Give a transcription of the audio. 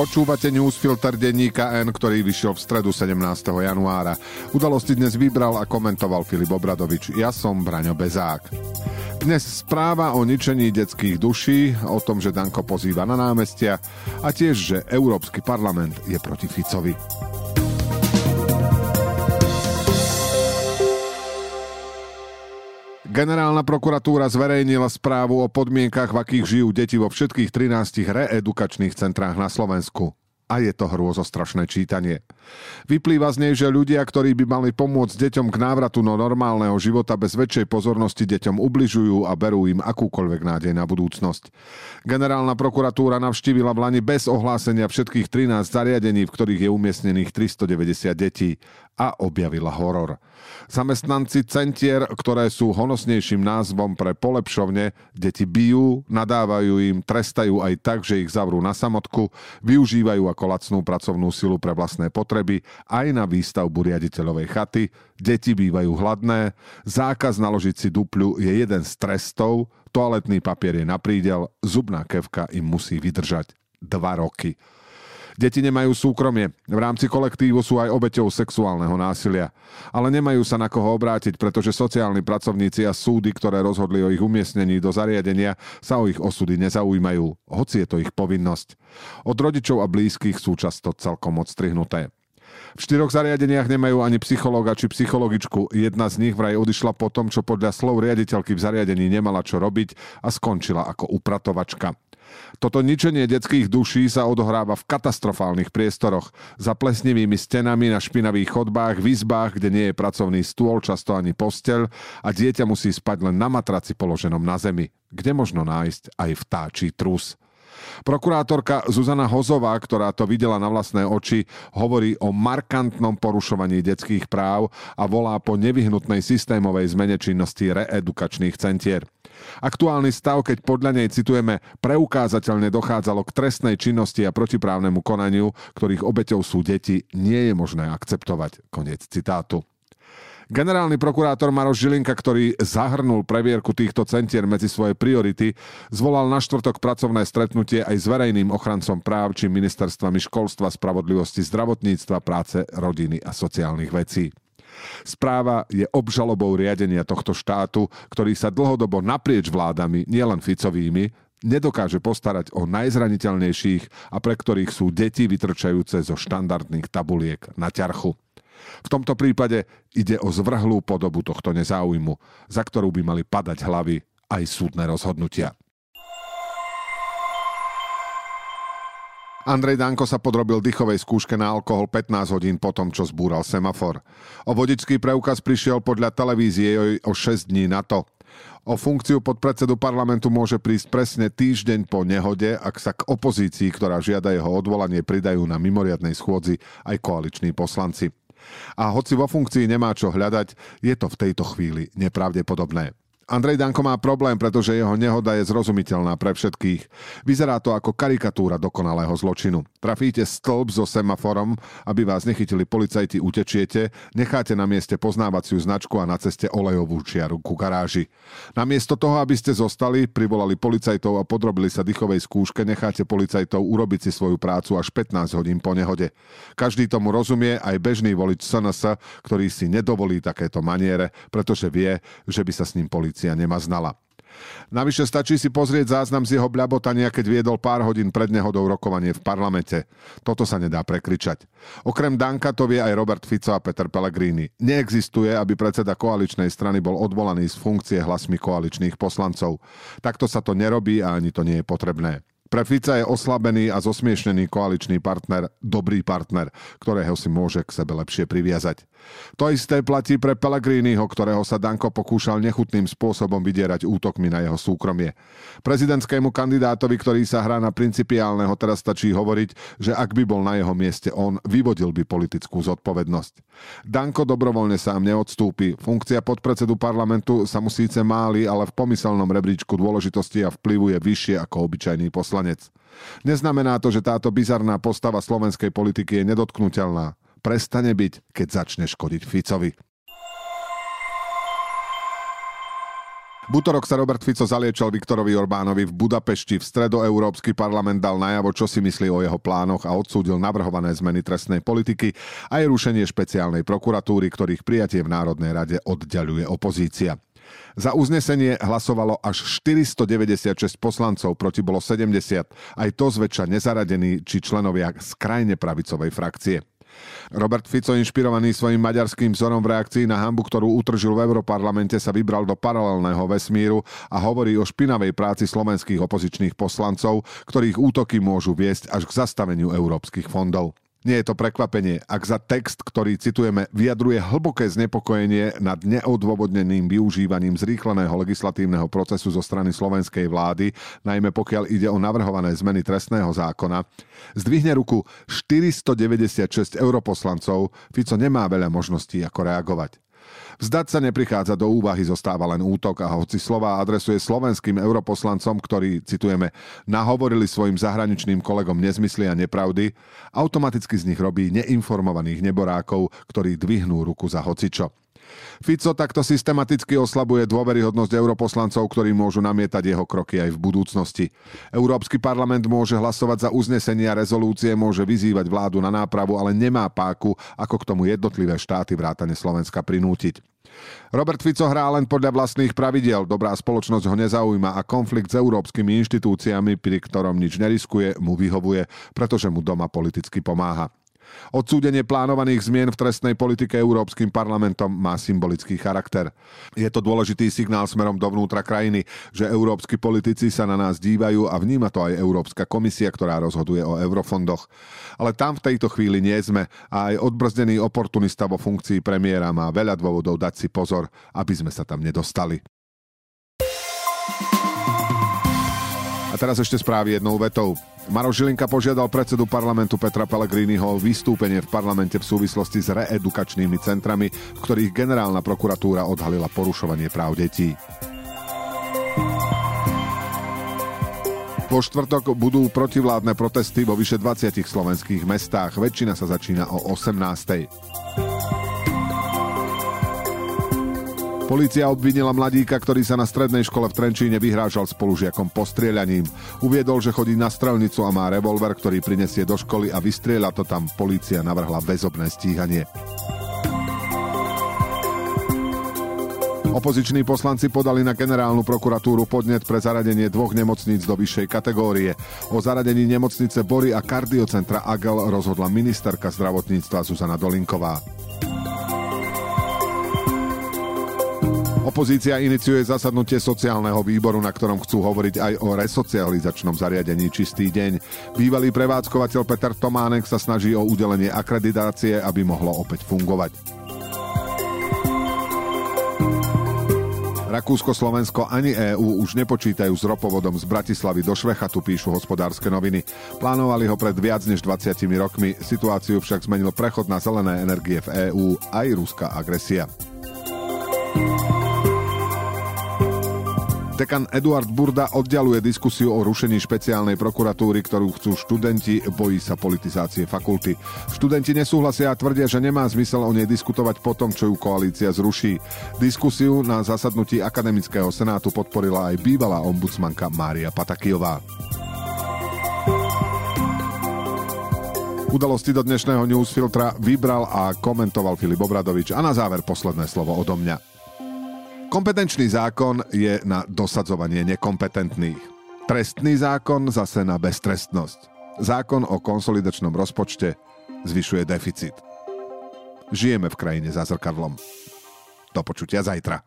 Počúvate newsfilter denníka N, ktorý vyšiel v stredu 17. januára. Udalosti dnes vybral a komentoval Filip Obradovič. Ja som Braňo Bezák. Dnes správa o ničení detských duší, o tom, že Danko pozýva na námestia a tiež, že Európsky parlament je proti Ficovi. Generálna prokuratúra zverejnila správu o podmienkach, v akých žijú deti vo všetkých 13 reedukačných centrách na Slovensku a je to hrôzostrašné čítanie. Vyplýva z nej, že ľudia, ktorí by mali pomôcť deťom k návratu do normálneho života bez väčšej pozornosti deťom ubližujú a berú im akúkoľvek nádej na budúcnosť. Generálna prokuratúra navštívila v Lani bez ohlásenia všetkých 13 zariadení, v ktorých je umiestnených 390 detí a objavila horor. Zamestnanci centier, ktoré sú honosnejším názvom pre polepšovne, deti bijú, nadávajú im, trestajú aj tak, že ich zavrú na samotku, využívajú ako lacnú pracovnú silu pre vlastné potreby aj na výstavbu riaditeľovej chaty, deti bývajú hladné, zákaz naložiť si dupľu je jeden z trestov, toaletný papier je na prídel, zubná kevka im musí vydržať dva roky. Deti nemajú súkromie. V rámci kolektívu sú aj obeťou sexuálneho násilia. Ale nemajú sa na koho obrátiť, pretože sociálni pracovníci a súdy, ktoré rozhodli o ich umiestnení do zariadenia, sa o ich osudy nezaujímajú, hoci je to ich povinnosť. Od rodičov a blízkych sú často celkom odstrihnuté. V štyroch zariadeniach nemajú ani psychológa či psychologičku. Jedna z nich vraj odišla po tom, čo podľa slov riaditeľky v zariadení nemala čo robiť a skončila ako upratovačka. Toto ničenie detských duší sa odohráva v katastrofálnych priestoroch, za plesnivými stenami na špinavých chodbách, v izbách, kde nie je pracovný stôl, často ani posteľ a dieťa musí spať len na matraci položenom na zemi, kde možno nájsť aj vtáčí trus. Prokurátorka Zuzana Hozová, ktorá to videla na vlastné oči, hovorí o markantnom porušovaní detských práv a volá po nevyhnutnej systémovej zmene činnosti reedukačných centier. Aktuálny stav, keď podľa nej citujeme, preukázateľne dochádzalo k trestnej činnosti a protiprávnemu konaniu, ktorých obeťou sú deti, nie je možné akceptovať. Koniec citátu. Generálny prokurátor Maroš Žilinka, ktorý zahrnul previerku týchto centier medzi svoje priority, zvolal na štvrtok pracovné stretnutie aj s verejným ochrancom práv či ministerstvami školstva, spravodlivosti, zdravotníctva, práce, rodiny a sociálnych vecí. Správa je obžalobou riadenia tohto štátu, ktorý sa dlhodobo naprieč vládami, nielen Ficovými, nedokáže postarať o najzraniteľnejších a pre ktorých sú deti vytrčajúce zo štandardných tabuliek na ťarchu. V tomto prípade ide o zvrhlú podobu tohto nezáujmu, za ktorú by mali padať hlavy aj súdne rozhodnutia. Andrej Danko sa podrobil dychovej skúške na alkohol 15 hodín po tom, čo zbúral semafor. O vodičský preukaz prišiel podľa televízie o 6 dní na to. O funkciu podpredsedu parlamentu môže prísť presne týždeň po nehode, ak sa k opozícii, ktorá žiada jeho odvolanie, pridajú na mimoriadnej schôdzi aj koaliční poslanci. A hoci vo funkcii nemá čo hľadať, je to v tejto chvíli nepravdepodobné. Andrej Danko má problém, pretože jeho nehoda je zrozumiteľná pre všetkých. Vyzerá to ako karikatúra dokonalého zločinu. Trafíte stĺp so semaforom, aby vás nechytili policajti, utečiete, necháte na mieste poznávaciu značku a na ceste olejovú čiaru ku garáži. Namiesto toho, aby ste zostali, privolali policajtov a podrobili sa dýchovej skúške, necháte policajtov urobiť si svoju prácu až 15 hodín po nehode. Každý tomu rozumie, aj bežný volič SNS, ktorý si nedovolí takéto maniere, pretože vie, že by sa s ním policia policia znala. Navyše stačí si pozrieť záznam z jeho bľabotania, keď viedol pár hodín pred nehodou rokovanie v parlamente. Toto sa nedá prekričať. Okrem Danka to vie aj Robert Fico a Peter Pellegrini. Neexistuje, aby predseda koaličnej strany bol odvolaný z funkcie hlasmi koaličných poslancov. Takto sa to nerobí a ani to nie je potrebné. Pre Fica je oslabený a zosmiešnený koaličný partner dobrý partner, ktorého si môže k sebe lepšie priviazať. To isté platí pre Pellegriniho, ktorého sa Danko pokúšal nechutným spôsobom vydierať útokmi na jeho súkromie. Prezidentskému kandidátovi, ktorý sa hrá na principiálneho, teraz stačí hovoriť, že ak by bol na jeho mieste on, vyvodil by politickú zodpovednosť. Danko dobrovoľne sám neodstúpi. Funkcia podpredsedu parlamentu sa mu síce máli, ale v pomyselnom rebríčku dôležitosti a vplyvu je vyššie ako obyčajný poslanec poslanec. Neznamená to, že táto bizarná postava slovenskej politiky je nedotknutelná. Prestane byť, keď začne škodiť Ficovi. V útorok sa Robert Fico zaliečal Viktorovi Orbánovi v Budapešti. V stredoeurópsky parlament dal najavo, čo si myslí o jeho plánoch a odsúdil navrhované zmeny trestnej politiky aj rušenie špeciálnej prokuratúry, ktorých prijatie v Národnej rade oddialuje opozícia. Za uznesenie hlasovalo až 496 poslancov, proti bolo 70, aj to zväčša nezaradení či členovia z krajne pravicovej frakcie. Robert Fico, inšpirovaný svojim maďarským vzorom v reakcii na hambu, ktorú utržil v Europarlamente, sa vybral do paralelného vesmíru a hovorí o špinavej práci slovenských opozičných poslancov, ktorých útoky môžu viesť až k zastaveniu európskych fondov. Nie je to prekvapenie, ak za text, ktorý citujeme, vyjadruje hlboké znepokojenie nad neodôvodneným využívaním zrýchleného legislatívneho procesu zo strany slovenskej vlády, najmä pokiaľ ide o navrhované zmeny trestného zákona, zdvihne ruku 496 europoslancov, Fico nemá veľa možností, ako reagovať. Vzdať sa neprichádza do úvahy, zostáva len útok a hoci slova adresuje slovenským europoslancom, ktorí, citujeme, nahovorili svojim zahraničným kolegom nezmysly a nepravdy, automaticky z nich robí neinformovaných neborákov, ktorí dvihnú ruku za hocičo. Fico takto systematicky oslabuje dôveryhodnosť europoslancov, ktorí môžu namietať jeho kroky aj v budúcnosti. Európsky parlament môže hlasovať za uznesenie rezolúcie, môže vyzývať vládu na nápravu, ale nemá páku, ako k tomu jednotlivé štáty vrátane Slovenska prinútiť. Robert Fico hrá len podľa vlastných pravidiel, dobrá spoločnosť ho nezaujíma a konflikt s európskymi inštitúciami, pri ktorom nič neriskuje, mu vyhovuje, pretože mu doma politicky pomáha. Odsúdenie plánovaných zmien v trestnej politike Európskym parlamentom má symbolický charakter. Je to dôležitý signál smerom dovnútra krajiny, že európsky politici sa na nás dívajú a vníma to aj Európska komisia, ktorá rozhoduje o eurofondoch. Ale tam v tejto chvíli nie sme a aj odbrzdený oportunista vo funkcii premiéra má veľa dôvodov dať si pozor, aby sme sa tam nedostali. A teraz ešte správy jednou vetou. Maroš Žilinka požiadal predsedu parlamentu Petra Pellegriniho o vystúpenie v parlamente v súvislosti s reedukačnými centrami, v ktorých generálna prokuratúra odhalila porušovanie práv detí. Po štvrtok budú protivládne protesty vo vyše 20 slovenských mestách. Väčšina sa začína o 18. Polícia obvinila mladíka, ktorý sa na strednej škole v Trenčíne vyhrážal spolužiakom postrieľaním. Uviedol, že chodí na strelnicu a má revolver, ktorý prinesie do školy a vystrieľa to tam. Polícia navrhla väzobné stíhanie. Opoziční poslanci podali na generálnu prokuratúru podnet pre zaradenie dvoch nemocníc do vyššej kategórie. O zaradení nemocnice Bory a kardiocentra Agel rozhodla ministerka zdravotníctva Zuzana Dolinková. Opozícia iniciuje zasadnutie sociálneho výboru, na ktorom chcú hovoriť aj o resocializačnom zariadení Čistý deň. Bývalý prevádzkovateľ Peter Tománek sa snaží o udelenie akreditácie, aby mohlo opäť fungovať. Rakúsko, Slovensko ani EÚ už nepočítajú s ropovodom z Bratislavy do Švechatu, píšu hospodárske noviny. Plánovali ho pred viac než 20 rokmi, situáciu však zmenil prechod na zelené energie v EÚ aj ruská agresia. Dekan Eduard Burda oddialuje diskusiu o rušení špeciálnej prokuratúry, ktorú chcú študenti, bojí sa politizácie fakulty. Študenti nesúhlasia a tvrdia, že nemá zmysel o nej diskutovať po tom, čo ju koalícia zruší. Diskusiu na zasadnutí Akademického senátu podporila aj bývalá ombudsmanka Mária Patakijová. Udalosti do dnešného newsfiltra vybral a komentoval Filip Obradovič a na záver posledné slovo odo mňa. Kompetenčný zákon je na dosadzovanie nekompetentných. Trestný zákon zase na beztrestnosť. Zákon o konsolidačnom rozpočte zvyšuje deficit. Žijeme v krajine za zrkadlom. Do počutia zajtra.